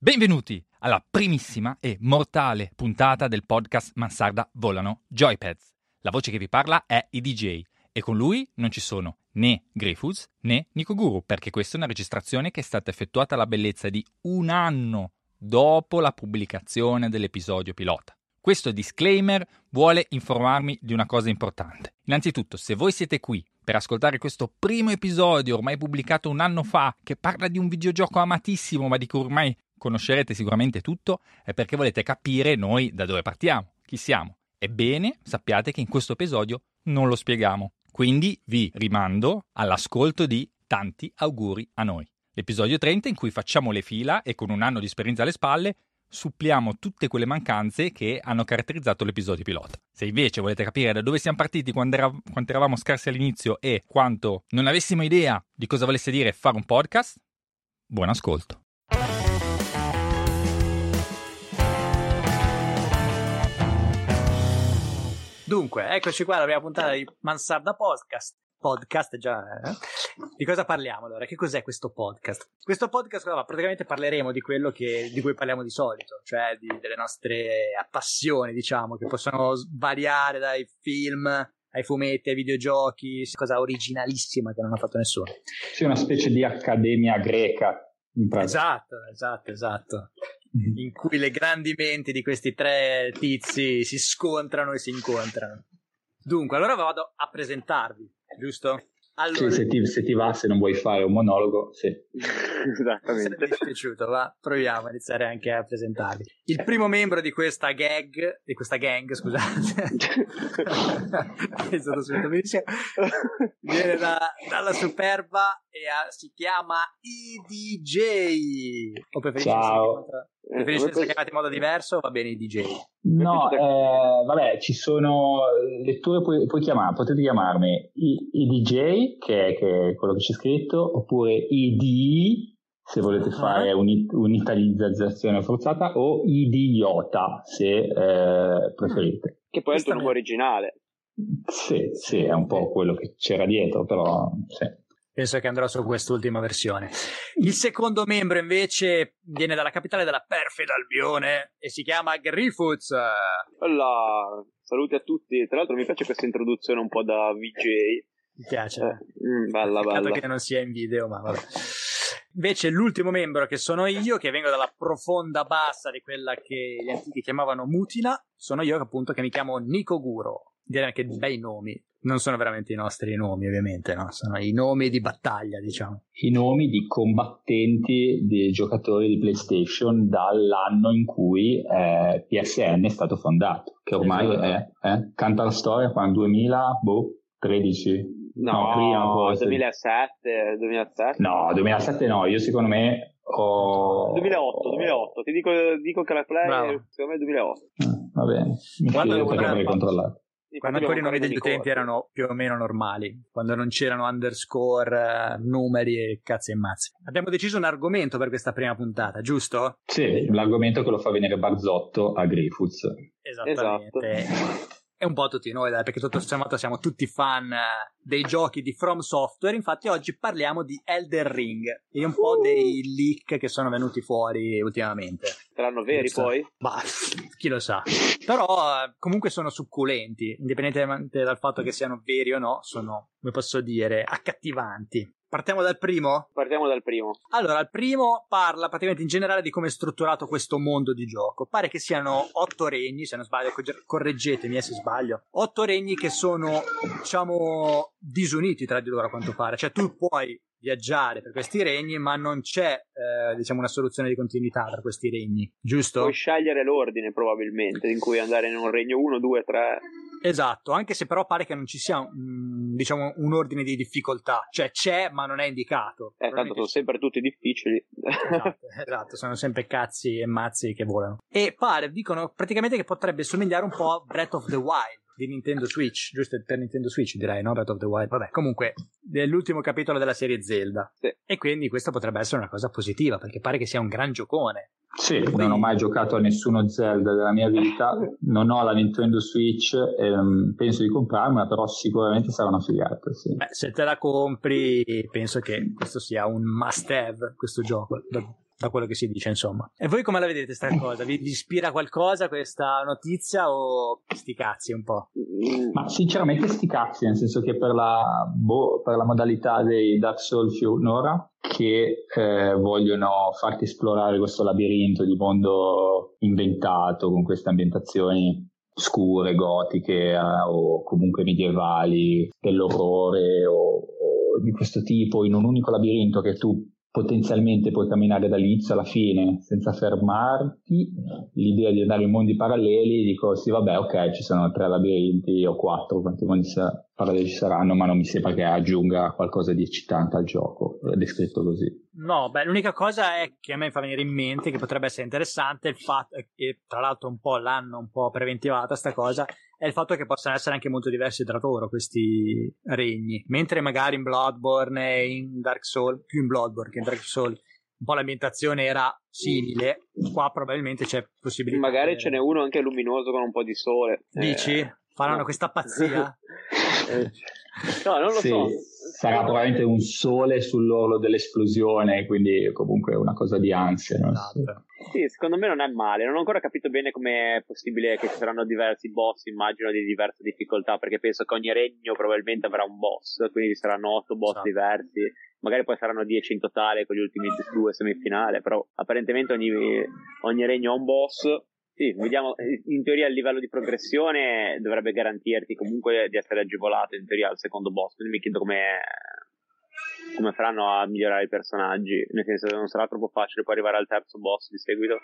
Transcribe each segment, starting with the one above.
Benvenuti alla primissima e mortale puntata del podcast Mansarda Volano Joypads. La voce che vi parla è i DJ e con lui non ci sono né Greyfoods né Nico Guru perché questa è una registrazione che è stata effettuata alla bellezza di un anno dopo la pubblicazione dell'episodio pilota. Questo disclaimer vuole informarmi di una cosa importante. Innanzitutto, se voi siete qui per ascoltare questo primo episodio ormai pubblicato un anno fa che parla di un videogioco amatissimo ma di cui ormai conoscerete sicuramente tutto, è perché volete capire noi da dove partiamo, chi siamo. Ebbene, sappiate che in questo episodio non lo spieghiamo. Quindi vi rimando all'ascolto di tanti auguri a noi. L'episodio 30 in cui facciamo le fila e con un anno di esperienza alle spalle suppliamo tutte quelle mancanze che hanno caratterizzato l'episodio pilota. Se invece volete capire da dove siamo partiti quando, quando eravamo scarsi all'inizio e quanto non avessimo idea di cosa volesse dire fare un podcast, buon ascolto. Dunque, eccoci qua alla prima puntata di Mansarda Podcast. Podcast, già. Eh? Di cosa parliamo allora? Che cos'è questo podcast? Questo podcast, allora, praticamente parleremo di quello che, di cui parliamo di solito, cioè di, delle nostre passioni, diciamo, che possono variare dai film ai fumetti, ai videogiochi, cosa originalissima che non ha fatto nessuno. Sì, una specie di accademia greca. Esatto, esatto, esatto. Mm-hmm. in cui le grandi menti di questi tre tizi si scontrano e si incontrano. Dunque, allora vado a presentarvi, giusto? Allora, sì, se, ti, se, ti, va, se non vuoi fare un monologo, sì. Esattamente. Se è dispiaciuto, va, proviamo a iniziare anche a presentarvi. Il primo membro di questa gag, di questa gang, scusate, è stato subito benissimo, viene da, dalla Superba e ha, si chiama EDJ. O preferisci Ciao. Preferisci essere chiamati in modo diverso o va bene i DJ? No, eh, vabbè, ci sono letture, puoi, puoi chiamare, potete chiamarmi i, i DJ, che è, che è, quello che c'è scritto, oppure ID, se volete uh-huh. fare un, un'italizzazione forzata, o idiota, se eh, preferite. Che poi è il tuo nome originale. Sì, sì, è un po' quello che c'era dietro, però sì penso che andrò su quest'ultima versione. Il secondo membro invece viene dalla capitale della perfida Albione e si chiama Griffoots. Hola, saluti a tutti. Tra l'altro mi piace questa introduzione un po' da VJ. Mi piace. Eh, mm, bella, bella. che non sia in video, ma vabbè. Invece l'ultimo membro che sono io, che vengo dalla profonda bassa di quella che gli antichi chiamavano Mutina, sono io appunto che mi chiamo Nico Guro. Direi anche bei nomi non sono veramente i nostri nomi, ovviamente, no? sono i nomi di battaglia, diciamo. I nomi di combattenti dei giocatori di PlayStation dall'anno in cui eh, PSN è stato fondato, che ormai esatto. è, eh, canta la storia quando 2000, boh, 13. No, no prima forse. 2007, 2007. No, 2007 no, io secondo me ho... 2008, 2008, ti dico, dico che la play Bravo. secondo me è 2008. Eh, va bene, mi Quando perché avrei controllato quando ancora i nomi degli utenti erano più o meno normali, quando non c'erano underscore, uh, numeri e cazzi e mazzi. Abbiamo deciso un argomento per questa prima puntata, giusto? Sì, l'argomento che lo fa venire Barzotto a Greyfoods. Esattamente. Esatto è un po' tutti noi, dai, perché tutto sommato siamo tutti fan eh, dei giochi di From Software. Infatti, oggi parliamo di Elder Ring e un po' dei leak che sono venuti fuori ultimamente. Saranno veri poi? Bah, chi lo sa. Però eh, comunque sono succulenti, indipendentemente dal fatto che siano veri o no, sono, come posso dire, accattivanti. Partiamo dal primo? Partiamo dal primo. Allora, il primo parla praticamente in generale di come è strutturato questo mondo di gioco. Pare che siano otto regni, se non sbaglio, correggetemi eh, se sbaglio. Otto regni che sono, diciamo, disuniti tra di loro a quanto pare. Cioè, tu puoi viaggiare per questi regni, ma non c'è, eh, diciamo, una soluzione di continuità tra questi regni, giusto? Puoi scegliere l'ordine, probabilmente, in cui andare in un regno 1, 2, 3. Esatto, anche se però pare che non ci sia un, diciamo, un ordine di difficoltà, cioè c'è ma non è indicato. Eh, tanto sono sempre tutti difficili. Esatto, esatto, sono sempre cazzi e mazzi che volano. E pare, dicono praticamente che potrebbe somigliare un po' a Breath of the Wild di Nintendo Switch, giusto per Nintendo Switch direi, no? Breath of the Wild. Vabbè, comunque, dell'ultimo capitolo della serie Zelda. Sì. E quindi questo potrebbe essere una cosa positiva, perché pare che sia un gran giocone. Sì, Poi... non ho mai giocato a nessuno Zelda della mia vita, non ho la Nintendo Switch, ehm, penso di comprarmela, però sicuramente sarà una figata. Sì. Beh, se te la compri, penso che questo sia un must have, questo gioco da quello che si dice, insomma. E voi come la vedete sta cosa? Vi, vi ispira qualcosa questa notizia o sti cazzi un po'? Ma sinceramente sti cazzi, nel senso che per la, boh, per la modalità dei Dark Souls finora che eh, vogliono farti esplorare questo labirinto di mondo inventato con queste ambientazioni scure, gotiche eh, o comunque medievali, dell'orrore o, o di questo tipo in un unico labirinto che tu potenzialmente puoi camminare dall'inizio alla fine senza fermarti, l'idea di andare in mondi paralleli, dico sì vabbè ok ci sono tre labirinti o quattro, quanti mondi paralleli ci saranno, ma non mi sembra che aggiunga qualcosa di eccitante al gioco, è descritto così. No, beh, l'unica cosa è che a me fa venire in mente che potrebbe essere interessante il fatto, e tra l'altro un po' l'hanno un po' preventivata sta cosa, è il fatto che possano essere anche molto diversi tra loro questi regni. Mentre magari in Bloodborne e in Dark Souls, più in Bloodborne che in Dark Souls, un po' l'ambientazione era simile, qua probabilmente c'è possibilità. Magari di... ce n'è uno anche luminoso con un po' di sole. Dici? Eh, Faranno no. questa pazzia? Eh, no, non lo sì, so. Sarà probabilmente un sole sull'orlo dell'esplosione, quindi comunque una cosa di ansia. No? Esatto. Sì, secondo me non è male. Non ho ancora capito bene come è possibile che ci saranno diversi boss, immagino di diverse difficoltà, perché penso che ogni regno probabilmente avrà un boss, quindi ci saranno otto boss esatto. diversi. Magari poi saranno dieci in totale con gli ultimi due semifinali, però apparentemente ogni, ogni regno ha un boss sì, vediamo, in teoria il livello di progressione dovrebbe garantirti comunque di essere agevolato in teoria al secondo boss, quindi mi chiedo come, come faranno a migliorare i personaggi, nel senso che non sarà troppo facile poi arrivare al terzo boss di seguito.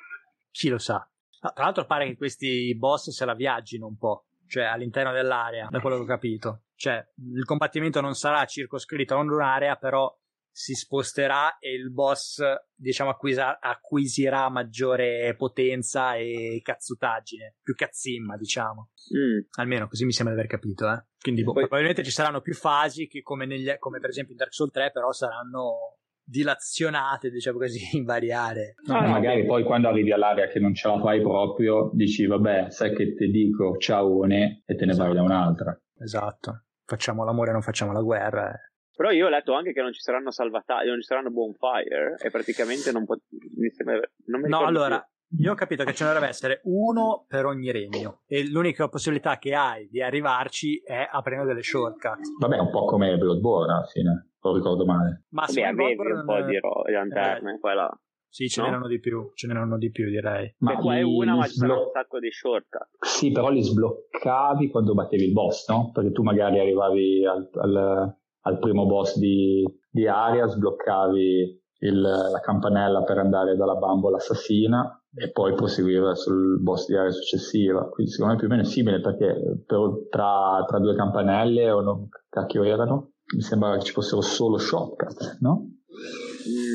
Chi lo sa. tra l'altro pare che questi boss se la viaggino un po', cioè all'interno dell'area, da quello che ho capito. Cioè, il combattimento non sarà circoscritto a un'area, però si sposterà e il boss, diciamo, acquisa- acquisirà maggiore potenza e cazzutaggine, più cazzimma, diciamo. Mm. Almeno così mi sembra di aver capito, eh. Quindi boh, Poi... probabilmente ci saranno più fasi che come, negli, come per esempio in Dark Souls 3, però saranno dilazionate, diciamo così, in varie aree. No, no, magari poi quando arrivi all'area che non ce la fai proprio, dici vabbè, sai che ti dico ciao e te ne esatto. vai da un'altra. Esatto. Facciamo l'amore, non facciamo la guerra. Eh. Però io ho letto anche che non ci saranno salvataggi, non ci saranno bonfire e praticamente non, pot- mi sembra, non mi No, allora, più. io ho capito che ce ne dovrebbe essere uno per ogni regno e l'unica possibilità che hai di arrivarci è aprendo delle shortcut. Vabbè, un po' come Bloodborne alla fine, lo ricordo male. Ma Vabbè, avevi un po' di ro- lanterne, eh, qua là. Sì, ce no? n'erano di più, ce n'erano di più direi. Ma qua è una, ma ci sono un sacco di shortcut. Sì, però li sbloccavi quando battevi il boss, no? Perché tu magari arrivavi al, al al primo boss di, di Aria, sbloccavi il, la campanella per andare dalla bambola assassina e poi proseguire sul boss di area successiva. Quindi secondo me più o meno è simile perché per, tra, tra, due campanelle o non, cacchio erano, mi sembra che ci fossero solo shortcut, no?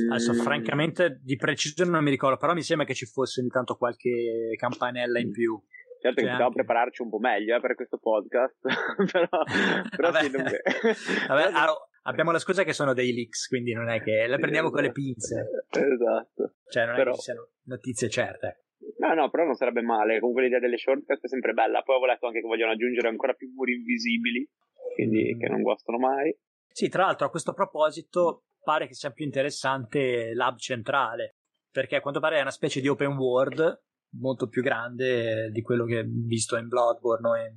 Adesso francamente di preciso non mi ricordo, però mi sembra che ci fosse intanto qualche campanella in più. Certo che dobbiamo anche... prepararci un po' meglio eh, per questo podcast, però, però Vabbè. sì, non... Vabbè, allora, abbiamo la scusa che sono dei leaks, quindi non è che le prendiamo con le pinze. Esatto. Cioè, non però... è che siano notizie certe. No, no, però non sarebbe male. Comunque l'idea delle shortcut è sempre bella. Poi avevo letto anche che vogliono aggiungere ancora più muri invisibili, quindi mm. che non guastano mai. Sì, tra l'altro a questo proposito pare che sia più interessante l'hub centrale, perché a quanto pare è una specie di open world molto più grande di quello che visto in Bloodborne o in,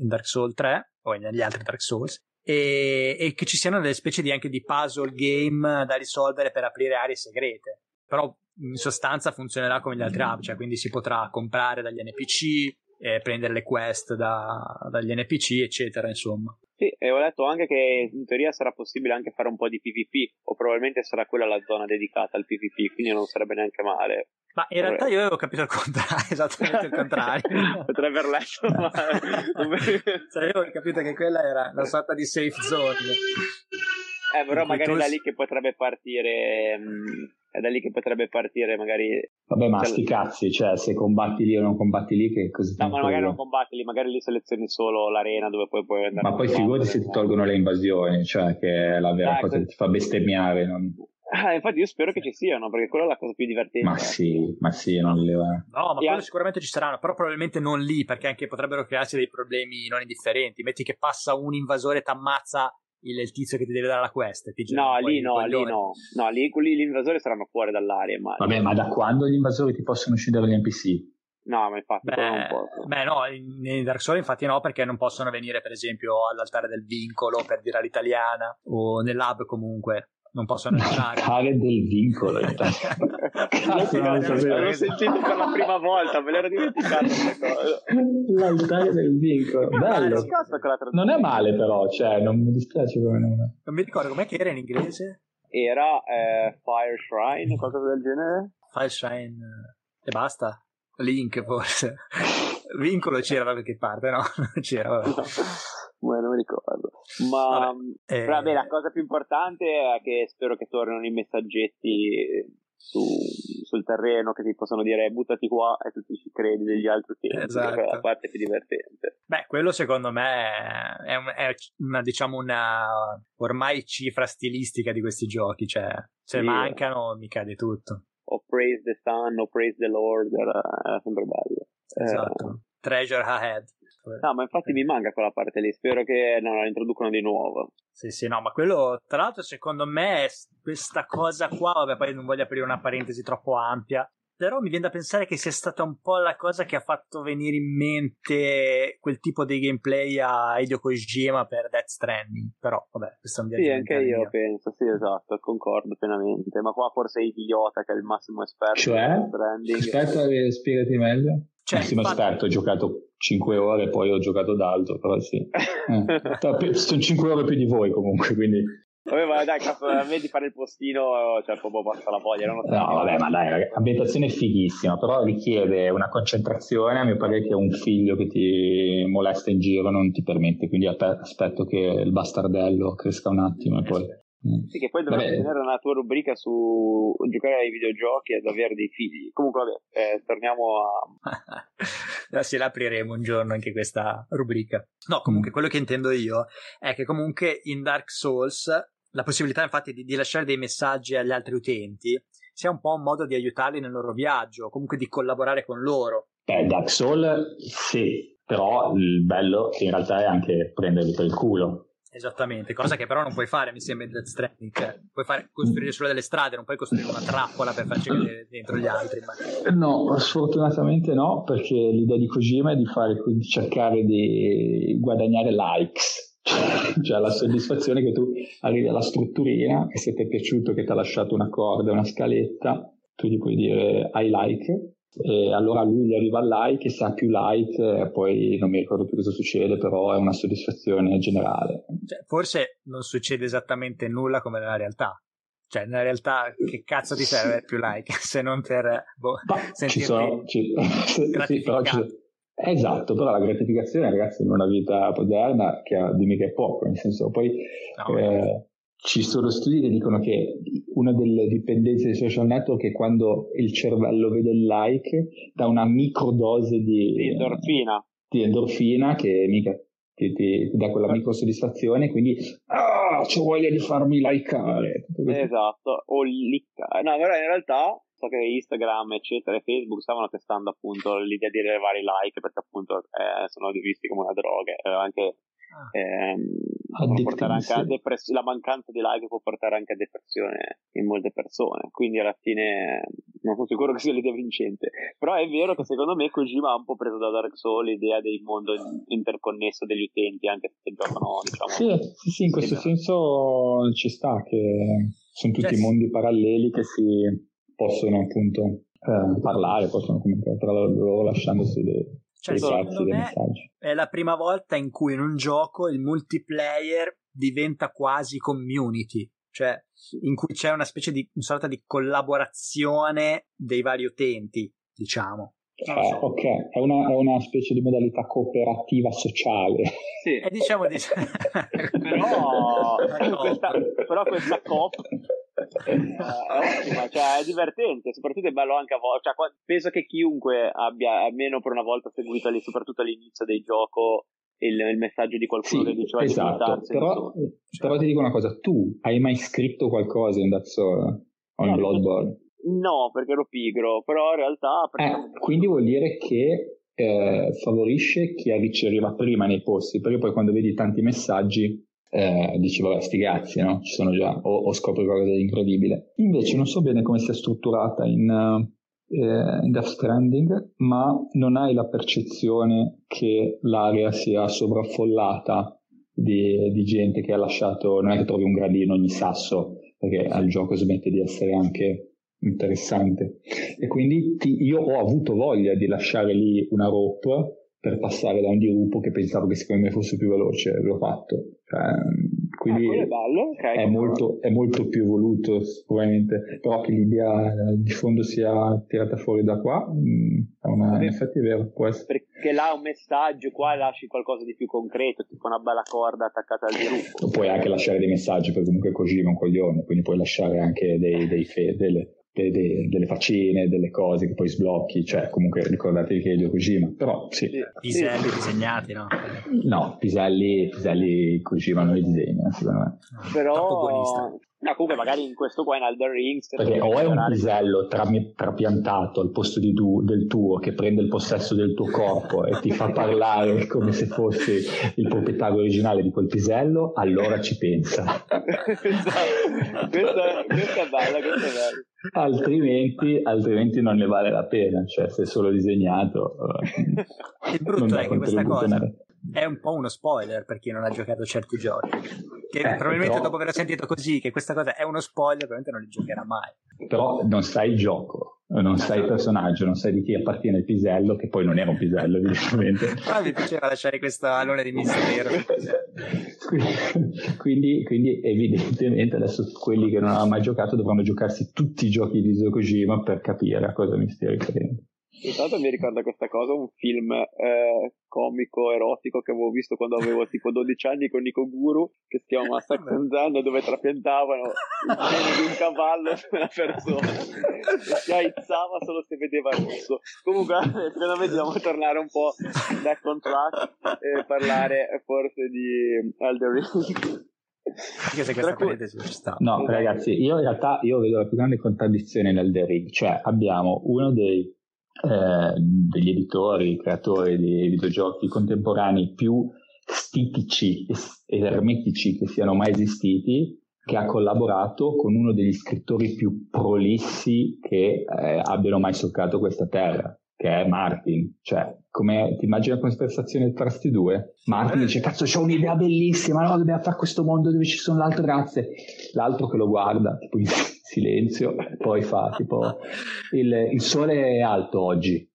in Dark Souls 3 o negli altri Dark Souls. E, e, che ci siano delle specie di, anche di puzzle game da risolvere per aprire aree segrete. Però in sostanza funzionerà come gli altri hub cioè quindi si potrà comprare dagli NPC eh, prendere le quest da, dagli NPC eccetera insomma sì, e ho letto anche che in teoria sarà possibile anche fare un po' di PvP, o probabilmente sarà quella la zona dedicata al PvP, quindi non sarebbe neanche male. Ma in realtà io avevo capito il contrario, esattamente il contrario. Potrebbe aver letto, ma... cioè, io avevo capito che quella era una sorta di safe zone. Eh, però magari è da lì che potrebbe partire... Mh, mm, è da lì che potrebbe partire magari... Vabbè, ma cioè, sti cazzi, cioè se combatti lì o non combatti lì, che così... No, ma magari non combatti lì, magari lì selezioni solo l'arena dove poi puoi andare... Ma poi figurati se ti tolgono le invasioni, cioè che è la vera eh, cosa che ti fa bestemmiare. Non... Ah, infatti io spero che ci siano, perché quella è la cosa più divertente. Ma sì, ma sì, non le va. No, ma quello sicuramente ci saranno, però probabilmente non lì, perché anche potrebbero crearsi dei problemi non indifferenti. Metti che passa un invasore, t'ammazza il, il tizio che ti deve dare la quest. No, lì no, lì no. No, lì, lì gli invasori saranno fuori dall'area, ma... Vabbè, ma da quando gli invasori ti possono uccidere gli NPC? No, ma infatti quello non Beh, posso. beh, no, in, in Dark Souls infatti no, perché non possono venire, per esempio, all'altare del vincolo per dire all'italiana o nell'hub comunque. Non possono entrare. L'altare del vincolo. Cazzo, non. L'ho sentito per la prima volta, me l'ero dimenticato. L'altare del vincolo. Bello. Non è male però, cioè, non mi dispiace come nome. Non mi ricordo com'è che era in inglese. Era eh, Fire Shrine, qualcosa del genere? File Shine eh, e basta. Link forse. Vincolo c'era da qualche parte, no? Non c'era, vabbè. Beh, non mi ricordo. Ma Vabbè, eh, vabbè, la cosa più importante è che spero che tornino i messaggetti su, sul terreno che ti possono dire buttati qua e tu ci credi degli altri utenti. Esatto. Che è la parte più divertente. Beh, quello secondo me è, un- è una, diciamo, una ormai cifra stilistica di questi giochi. Cioè, se Sì. mancano, mi cade tutto. O praise the sun o praise the Lord, era, era sempre bello. Eh, Esatto. Treasure ahead. No, ma infatti mi manca quella parte lì. Spero che non la introducano di nuovo. Sì, sì, no, ma quello, tra l'altro, secondo me, questa cosa qua, vabbè, poi non voglio aprire una parentesi troppo ampia, però mi viene da pensare che sia stata un po' la cosa che ha fatto venire in mente quel tipo di gameplay a Hideo Kojima per Death Stranding, però, vabbè, questo è un Sì, anche io mio. penso, sì, esatto, concordo pienamente. Ma qua forse è idiota che è il massimo esperto Cioè? di Death Stranding. Aspetta, eh, spiegati meglio. Cioè, Massimo infatti- esperto, ho giocato 5 ore, poi ho giocato d'altro, però sì. Eh. Sono 5 ore più di voi comunque, quindi... Vabbè, ma dai, cazzo, a me di fare il postino, cioè, proprio basta la voglia. Non lo so. No, vabbè, ma dai, ambientazione fighissima, però richiede una concentrazione, a mio parere che un figlio che ti molesta in giro non ti permette, quindi aspetto che il bastardello cresca un attimo e poi... Mm. Sì, che poi dovremmo Vabbè. tenere una tua rubrica su giocare ai videogiochi ed avere dei figli. Comunque, vabbè, eh, torniamo a. Adesso l'apriremo un giorno anche questa rubrica. No, comunque quello che intendo io è che comunque in Dark Souls la possibilità infatti di, di lasciare dei messaggi agli altri utenti sia un po' un modo di aiutarli nel loro viaggio, o comunque di collaborare con loro. Beh, Dark Souls sì, però il bello in realtà è anche prenderli per il culo. Esattamente, cosa che però non puoi fare, mi sembra in Death Stranding. Cioè, puoi fare, costruire solo delle strade, non puoi costruire una trappola per farci cadere dentro gli altri. ma- No, sfortunatamente no, perché l'idea di Kojima è di, fare, di cercare di guadagnare likes, cioè la soddisfazione che tu arrivi alla strutturina e se ti è piaciuto che ti ha lasciato una corda una scaletta, tu gli puoi dire I like e allora lui gli arriva il like e se ha più like eh, poi non mi ricordo più cosa succede, però è una soddisfazione generale. Cioè, forse non succede esattamente nulla come nella realtà. Cioè, nella realtà, che cazzo ti serve più like se non per boh, Ma sentirti ci sono, ci- sì, però ci-? Esatto, però la gratificazione, ragazzi, in una vita moderna che dimmi che è poco, nel senso, poi No, eh, ci sono studi che dicono che una delle dipendenze dei social network è quando il cervello vede il like da una microdose di, di endorfina. di endorfina che mica ti, ti- ti dà quella microsoddisfazione, quindi ah, c'ho voglia di farmi likeare. Esatto, o licca. No, però in realtà so che Instagram, eccetera, e Facebook stavano testando appunto l'idea di elevare i like perché appunto eh, sono visti come una droga. eh, anche Ah. ehm, può Addictive, portare anche a sì. depress- la mancanza di like può portare anche a depressione in molte persone. Quindi alla fine non sono sicuro che sia l'idea vincente. Però è vero che secondo me Kojima ha un po' preso da Dark Souls l'idea del mondo interconnesso degli utenti, anche se giocano, diciamo. Sì, sì, sì, in questo Esatto. senso ci sta che sono tutti Cioè, sì. mondi paralleli che si possono appunto eh, parlare, possono comunicare tra loro lasciandosi dei, Cioè, dei secondo me è la prima volta in cui in un gioco il multiplayer diventa quasi community, cioè in cui c'è una specie di una sorta di collaborazione dei vari utenti, diciamo. Eh, ok, è una, è una specie di modalità cooperativa sociale. Sì. E diciamo di però, Ecco. questa, però questa cop eh, è ottima, cioè è divertente, soprattutto è bello anche a volte. Cioè, penso che chiunque abbia almeno per una volta seguito lì, soprattutto all'inizio del gioco, il, il messaggio di qualcuno Sì, che diceva di esatto, buttarsi, però, insomma. però ti dico una cosa, tu hai mai scritto qualcosa in Souls o in No, Bloodborne? No, perché ero pigro, però in realtà... Eh, quindi vuol dire che eh, favorisce chi arriva prima nei posti, perché poi quando vedi tanti messaggi, eh, dici vabbè sti cazzi no? ci sono già o, o, scopri qualcosa di incredibile invece non so bene come sia strutturata in, eh, Death Stranding ma non hai la percezione che l'area sia sovraffollata di, di gente che ha lasciato non è che trovi un gradino in ogni sasso perché al gioco smette di essere anche interessante e quindi ti, io ho avuto voglia di lasciare lì una rope per passare da un dirupo che pensavo che secondo me fosse più veloce, l'ho fatto. Cioè, quindi ah, è, bello, okay, è, molto, è, molto, più evoluto sicuramente, però che l'idea di fondo sia tirata fuori da qua, mm, è una, in effetti è vero, può essere. Perché là un messaggio, qua lasci qualcosa di più concreto, tipo una bella corda attaccata al dirupo. Puoi anche lasciare dei messaggi, perché comunque Kojima è un coglione, quindi puoi lasciare anche dei, dei fe- delle, de, de, delle faccine, delle cose che poi sblocchi, cioè comunque ricordatevi che è Hideo Kojima, però sì. Piselli disegnati, no? No, Piselli, Piselli Kojima non li disegna, secondo me. Però... No, comunque magari in questo qua in Elder Rings perché o è un pisello tra- trapiantato al posto tu- del tuo che prende il possesso del tuo corpo e ti fa parlare come se fossi il proprietario originale di quel pisello allora ci pensa esatto. questa, questa è bella questa è bella altrimenti, altrimenti non ne vale la pena, cioè se è solo disegnato. Il brutto è che questa cosa è un po' uno spoiler per chi non ha giocato certi giochi. Che eh, probabilmente però... dopo aver sentito così che questa cosa è uno spoiler, probabilmente non li giocherà mai. Però non sai il gioco, non sai il personaggio, non sai di chi appartiene il pisello, che poi non era un pisello, evidentemente. Però mi piaceva lasciare questo alone di mistero. quindi, quindi, evidentemente adesso quelli che non hanno mai giocato dovranno giocarsi tutti i giochi di Kojima per capire a cosa mi stia riferendo. Intanto mi ricorda questa cosa, un film eh, comico, erotico che avevo visto quando avevo tipo 12 anni con Nico Guru, che si chiama Saxon Zen, dove trapiantavano il pene di un cavallo su una persona e si aizzava solo se vedeva rosso. Comunque, secondo me dobbiamo tornare un po' back on track e parlare forse di Elder Ring. Anche se questa cui... parentesi ci sta. No, ragazzi, io in realtà io vedo la più grande contraddizione nel The Ring, cioè abbiamo uno dei eh, degli editori, creatori di videogiochi contemporanei più stitici ed ermetici che siano mai esistiti, che ha collaborato con uno degli scrittori più prolissi che eh, abbiano mai solcato questa terra, che è Martin. Cioè, come ti immagini la conversazione tra questi due? Martin dice, cazzo, c'ho un'idea bellissima, no, dobbiamo fare questo mondo dove ci sono le altre razze. L'altro che lo guarda, tipo silenzio, poi fa tipo il, il sole è alto oggi.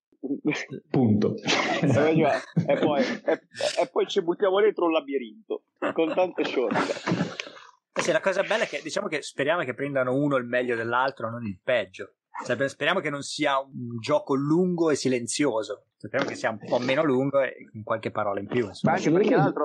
Punto. e, poi, e, e poi ci buttiamo dentro un labirinto con tante shortcut. Eh sì, la cosa bella è che diciamo che speriamo che prendano uno il meglio dell'altro, non il peggio. Cioè, speriamo che non sia un gioco lungo e silenzioso. Speriamo che sia un po' meno lungo e con qualche parola in più. Ma anche perché l'altro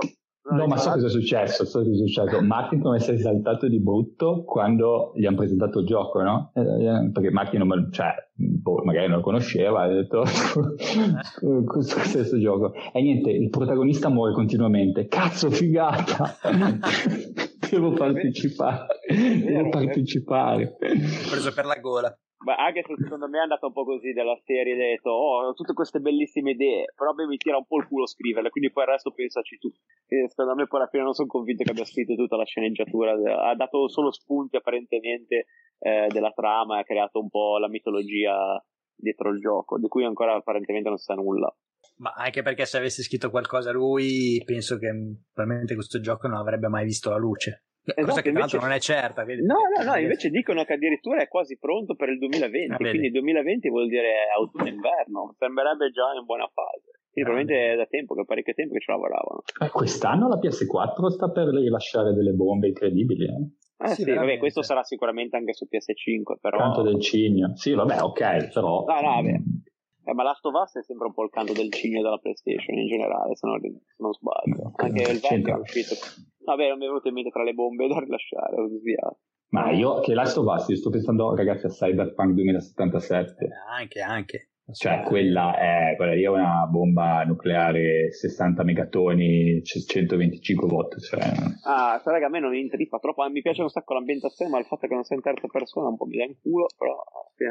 No, ma so cosa è successo, so cosa è successo. Martin come si è saltato di brutto quando gli hanno presentato il gioco, no? Eh, eh, perché Martin non, cioè, boh, magari non lo conosceva, ha detto questo stesso gioco. E niente, il protagonista muore continuamente. Cazzo, figata! devo partecipare, devo partecipare. Preso per la gola. Ma anche se secondo me è andata un po' così della serie, ho detto, oh, ho tutte queste bellissime idee, però me mi tira un po' il culo scriverle, quindi poi il resto pensaci tu. E secondo me poi alla fine non sono convinto che abbia scritto tutta la sceneggiatura, ha dato solo spunti apparentemente eh, della trama e ha creato un po' la mitologia dietro il gioco, di cui ancora apparentemente non sa nulla. Ma anche perché se avesse scritto qualcosa lui, penso che probabilmente questo gioco non avrebbe mai visto la luce. Esatto, cosa che invece... non è certa. Quindi... No, no, no, invece dicono che addirittura è quasi pronto per il 2020, ah, quindi 2020 vuol dire autunno-inverno, sembrerebbe già in buona fase. Quindi ah, probabilmente è da tempo, che parecchio tempo che ci lavoravano. Eh, quest'anno la PS4 sta per rilasciare delle bombe incredibili, eh? Eh sì, sì vabbè, questo sarà sicuramente anche su PS5, però... Canto del cigno. Sì, vabbè, ok, però... No, no, vabbè. Eh, ma Last of Us è sempre un po' il canto del cigno della PlayStation in generale, se non, se non sbaglio. Anche il vecchio è uscito Vabbè, non mi è venuto in mente tra le bombe da rilasciare, ho sviato. Ma io che Last of Us, io sto pensando ragazzi a Cyberpunk 2077. Anche, anche. Cioè, quella è, quella lì è una bomba nucleare 60 megatoni, 125 watt. Cioè... Ah, raga, a me non intrippa troppo. Mi piace un sacco l'ambientazione, ma il fatto che non sia in terza persona un po' mi dà in culo. Però...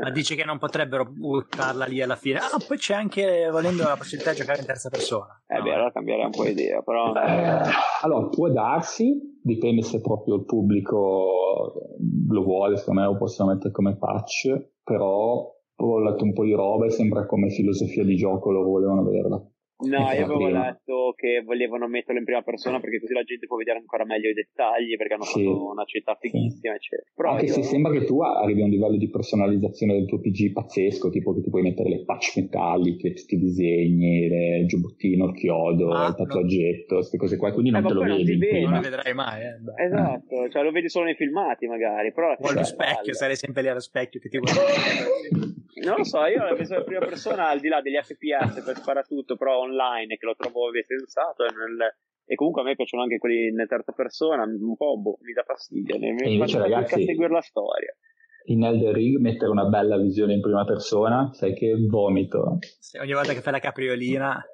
Ma dici che non potrebbero buttarla lì alla fine? Ah, poi c'è anche, volendo, la possibilità di giocare in terza persona. Eh, no? beh, allora cambiare un po' idea. Però... Eh, allora, può darsi, dipende se proprio il pubblico lo vuole, secondo me lo possono mettere come patch, però ho letto un po' di roba e sembra come filosofia di gioco lo volevano vederla. No, io avevo letto che volevano metterlo in prima persona perché così la gente può vedere ancora meglio i dettagli perché hanno sì. fatto una città fighissima, sì. Però Anche io... se sembra che tu arrivi a un livello di personalizzazione del tuo PG pazzesco, tipo che ti puoi mettere le patch metalliche, tutti i disegni, il giubbottino, il chiodo, ah, il tatuaggetto, queste cose qua, quindi non eh, te lo vedi. Vedi, non lo vedrai mai. Eh, esatto, cioè lo vedi solo nei filmati magari. Però o allo specchio, sarei sempre lì allo specchio che ti guarda. non lo so, io l'ho visto in prima persona al di là degli FPS per fare tutto, però online che lo trovo sensato e, nel, e comunque a me piacciono anche quelli in terza persona, un po' boh, mi dà fastidio, mi e invece ragazzi, a seguire la storia. In Elder Ring mettere una bella visione in prima persona, sai che vomito. Sì, ogni volta che fai la capriolina.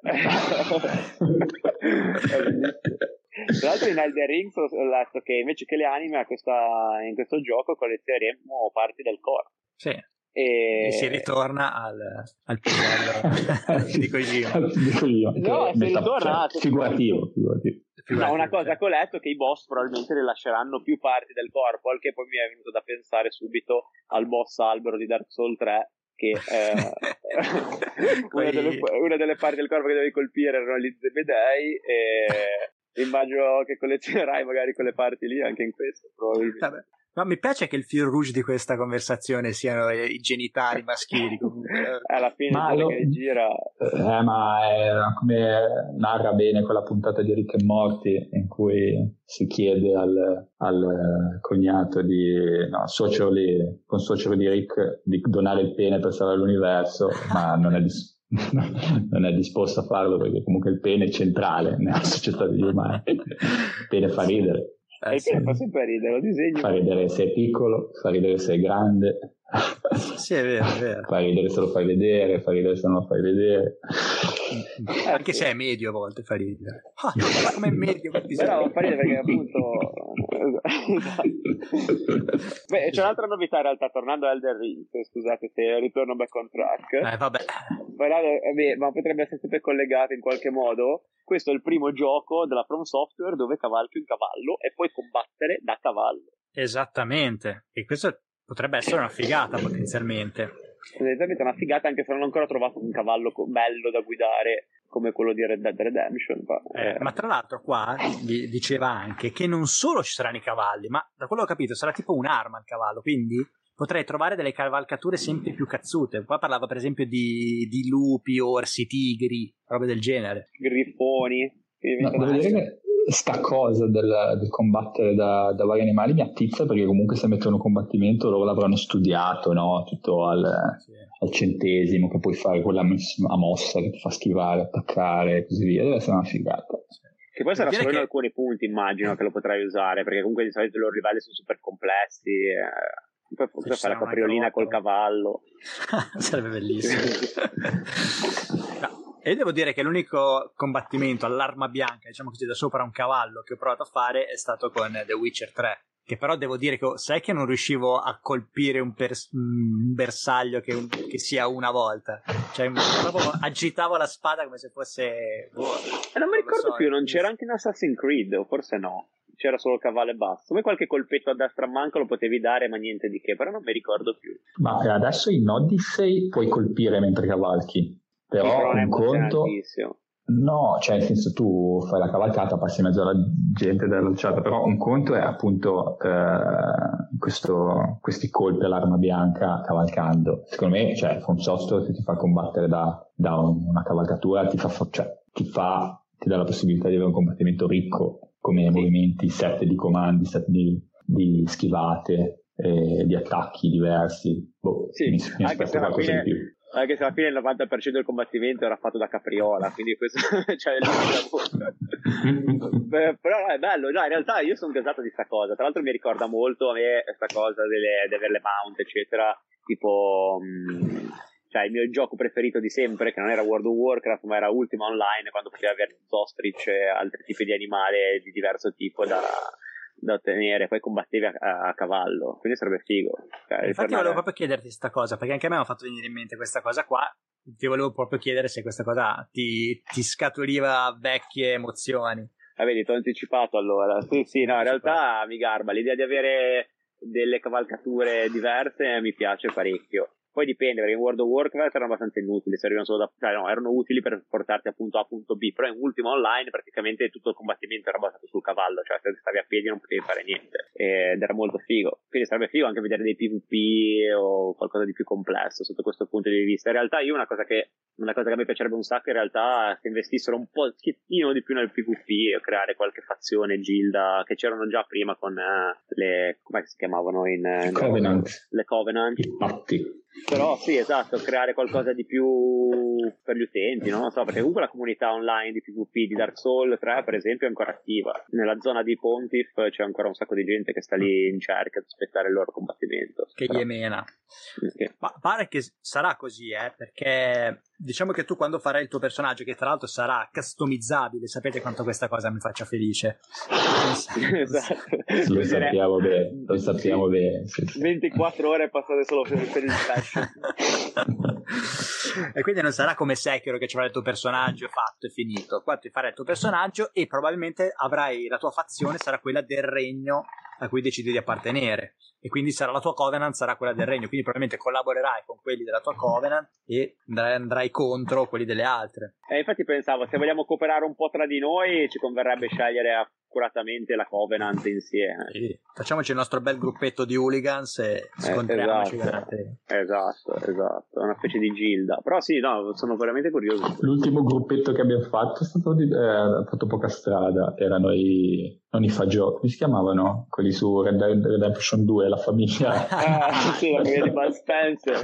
Tra l'altro in Elder Ring ho letto che invece che le anime questa, in questo gioco collezioneremo parti del corpo. Sì. E... e, si ritorna al, al pisello di Kojima. no, si ritorna cioè, figurativo, figurativo. No, una cosa che ho letto è che i boss probabilmente rilasceranno più parti del corpo, al che poi mi è venuto da pensare subito al boss albero di Dark Souls 3 che eh, una, delle, una, delle, parti del corpo che devi colpire erano gli zebedei e immagino che collezionerai magari quelle parti lì anche in questo probabilmente. Vabbè. Ma mi piace che il fil rouge di questa conversazione siano i genitali maschili. Comunque. Alla fine ma lo, che gira. Eh, ma è come narra bene quella puntata di Rick e Morty in cui si chiede al, al cognato di no, suocero di, con suocero di Rick di donare il pene per salvare l'universo, ma non è, dis- non è disposto a farlo perché comunque il pene è centrale nella società degli umani. Il pene fa ridere. Eh, sì. fa sempre ridere, lo disegno. Fa ridere se è piccolo, fa ridere se è grande. Sì, è vero, è vero. Fa ridere se lo fai vedere, fa ridere se non lo fai vedere. Eh, anche se è medio a volte fa ridere. Ah, come medio Però fa ridere perché appunto... Beh, c'è un'altra novità in realtà, tornando a Elder Ring, scusate se ritorno back on track. Eh, vabbè. Però, eh, ma potrebbe essere sempre collegato in qualche modo. Questo è il primo gioco della From Software dove cavalchi un cavallo e puoi combattere da cavallo. Esattamente. E questo potrebbe essere una figata potenzialmente. Esattamente una figata anche se non ho ancora trovato un cavallo bello da guidare come quello di Red Dead Redemption. Ma, eh, ma tra l'altro qua diceva anche che non solo ci saranno i cavalli, ma da quello che ho capito sarà tipo un'arma il cavallo, quindi potrei trovare delle cavalcature sempre più cazzute. Qua parlava per esempio di, di lupi, orsi, tigri, robe del genere. Griffoni. No, devo dire che sta cosa del, del combattere da, da, vari animali mi attizza perché comunque se mettono un combattimento loro l'avranno studiato no? tutto al, sì. al, centesimo che puoi fare quella a mossa che ti fa schivare, attaccare e così via deve essere una figata che poi sarà solo che... in alcuni punti immagino che lo potrai usare perché comunque di solito i loro livelli sono super complessi eh poi forse fare la capriolina col cavallo. Sarebbe bellissimo. no. E devo dire che l'unico combattimento all'arma bianca, diciamo così, da sopra un cavallo che ho provato a fare è stato con The Witcher 3. Che però devo dire che sai che non riuscivo a colpire un, pers- un bersaglio che, un- che, sia una volta. Cioè, proprio agitavo la spada come se fosse. Boh, eh, non mi ricordo so, più, non c'era anche in Assassin's Creed, o forse no c'era solo cavallo e basta. Come qualche colpetto a destra a manco lo potevi dare, ma niente di che, però non mi ricordo più. Ma adesso in Odyssey puoi colpire mentre cavalchi, però un conto... No, cioè nel senso tu fai la cavalcata, passi in mezzo alla gente della lanciata, però un conto è appunto eh, questo, questi colpi all'arma bianca cavalcando. Secondo me, cioè, Software che ti fa combattere da, da una cavalcatura ti fa, cioè, ti fa, ti dà la possibilità di avere un combattimento ricco come movimenti, set di comandi, set di, di schivate, eh, di attacchi diversi. Boh, sì, mi, mi aspetto qualcosa fine, di più. Anche se alla fine il 90% del combattimento era fatto da Capriola, quindi questo cioè, Beh, però è bello, no, in realtà io sono gasato di sta cosa, tra l'altro mi ricorda molto a me questa cosa delle, delle mount, eccetera, tipo... Mm, cioè il mio gioco preferito di sempre, che non era World of Warcraft, ma era Ultima Online, quando potevi avere Zostrich e altri tipi di animali di diverso tipo da, da ottenere, poi combattevi a, a, a cavallo, quindi sarebbe figo. Cioè, Infatti tornare... volevo proprio chiederti questa cosa, perché anche a me mi ha fatto venire in mente questa cosa qua, ti volevo proprio chiedere se questa cosa ti, ti scaturiva vecchie emozioni. Ah, vedi, ti ho anticipato allora. Sì, sì, no, in realtà mi garba. L'idea di avere delle cavalcature diverse mi piace parecchio. Poi dipende, perché in World of Warcraft erano abbastanza inutili, servivano solo da, cioè no, erano utili per portarti a punto A punto B, però in Ultima Online praticamente tutto il combattimento era basato sul cavallo, cioè se stavi a piedi non potevi fare niente, ed era molto figo. Quindi sarebbe figo anche vedere dei PvP o qualcosa di più complesso sotto questo punto di vista. In realtà io una cosa che, una cosa che a me piacerebbe un sacco in realtà è se investissero un pochettino di più nel PvP e creare qualche fazione, gilda, che c'erano già prima con uh, le, come si chiamavano in... Uh, Covenant. Le Covenant. I patti. Però sì, esatto, creare qualcosa di più per gli utenti, no? non so, perché comunque la comunità online di PvP di Dark Souls 3, per esempio, è ancora attiva. Nella zona di Pontiff c'è ancora un sacco di gente che sta lì in cerca di aspettare il loro combattimento. Che gli mena. Ma pare che sarà così, eh, perché diciamo che tu quando farai il tuo personaggio, che tra l'altro sarà customizzabile, sapete quanto questa cosa mi faccia felice. esatto. Lo sappiamo bene, lo sappiamo bene. 24 ore passate solo per, per il fashion. e quindi non sarà come Sekiro che ci il tuo personaggio fatto e finito. Qua ti farai il tuo personaggio e probabilmente avrai la tua fazione sarà quella del regno a cui decidi di appartenere. E quindi sarà la tua covenant sarà quella del regno. Quindi probabilmente collaborerai con quelli della tua covenant e andrai, andrai contro quelli delle altre. Eh, infatti pensavo se vogliamo cooperare un po' tra di noi ci converrebbe scegliere accuratamente la covenant insieme sì. facciamoci il nostro bel gruppetto di hooligans e scontriamoci eh, esatto. esatto esatto una specie di gilda però sì no sono veramente curioso l'ultimo gruppetto che abbiamo fatto è stato di, eh, fatto poca strada erano i non i fagioli, come si chiamavano? Quelli su Red Dead Redemption 2, la famiglia. ah, sì, la famiglia di Bud Spencer.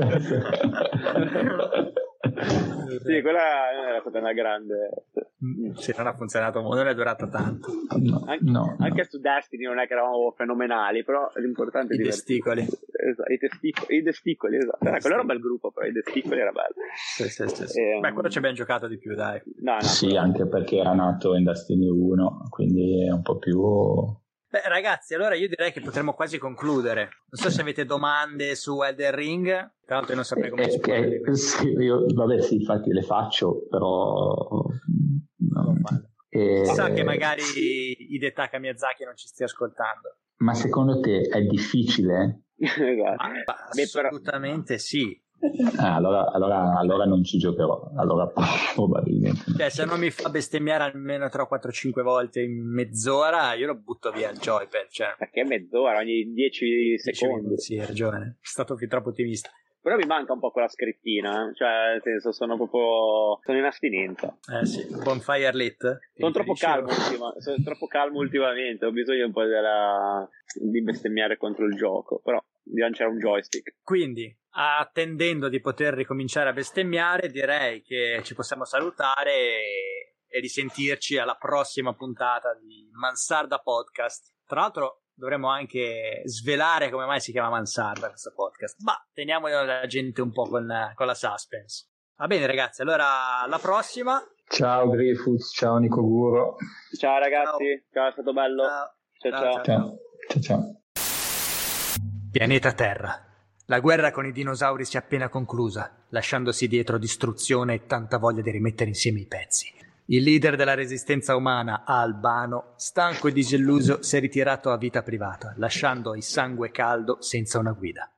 sì, quella era stata una grande. Mm, sì, non ha funzionato, non è durato tanto. No, anche, no, anche no. su Destiny non è che eravamo fenomenali, però l'importante è I testicoli. Esatto, i, testicoli, i testicoli, esatto. Era, quello era un bel gruppo, però i testicoli era bello. Sì, sì, sì. sì. E, Beh, quello ci abbiamo giocato di più, dai. No, no, sì, però... anche perché era nato in Destiny 1, quindi è un po' più Beh, ragazzi, allora io direi che potremmo quasi concludere. Non so se avete domande su Elden Ring. Tra l'altro, io non saprei come eh, eh, sì, io, Vabbè, sì, infatti le faccio, però. No, eh, Sa che magari Hidetaka Miyazaki non ci stia ascoltando. Ma secondo te è difficile? esatto. ah, assolutamente sì. Ah, allora, allora, allora, non ci giocherò, allora probabilmente. Cioè, se non mi fa bestemmiare almeno 3, 4, 5 volte in mezz'ora, io lo butto via il joypad. Cioè. Perché mezz'ora? Ogni 10 secondi? Minuti, sì, hai ragione. È stato fin troppo ottimista. Però mi manca un po' quella scrittina, eh. cioè nel senso sono proprio sono in astinenza. Eh sì, bonfire lit. Sono troppo calmo, ultima, sono troppo calmo ultimamente, ho bisogno un po' della, di bestemmiare contro il gioco, però di lanciare un joystick. Quindi, attendendo di poter ricominciare a bestemmiare, direi che ci possiamo salutare e, e risentirci alla prossima puntata di Mansarda Podcast. Tra l'altro, dovremmo anche svelare come mai si chiama Mansarda questo podcast. Ma teniamo la gente un po' con, con la suspense. Va bene, ragazzi, allora alla prossima. Ciao Griffiths, ciao Nico Guro. Ciao ragazzi, ciao, ciao è stato bello. Ciao, ciao. ciao. ciao. ciao, ciao. Pianeta Terra. La guerra con i dinosauri si è appena conclusa, lasciandosi dietro distruzione e tanta voglia di rimettere insieme i pezzi. Il leader della resistenza umana, Albano, stanco e disilluso, si è ritirato a vita privata, lasciando il sangue caldo senza una guida.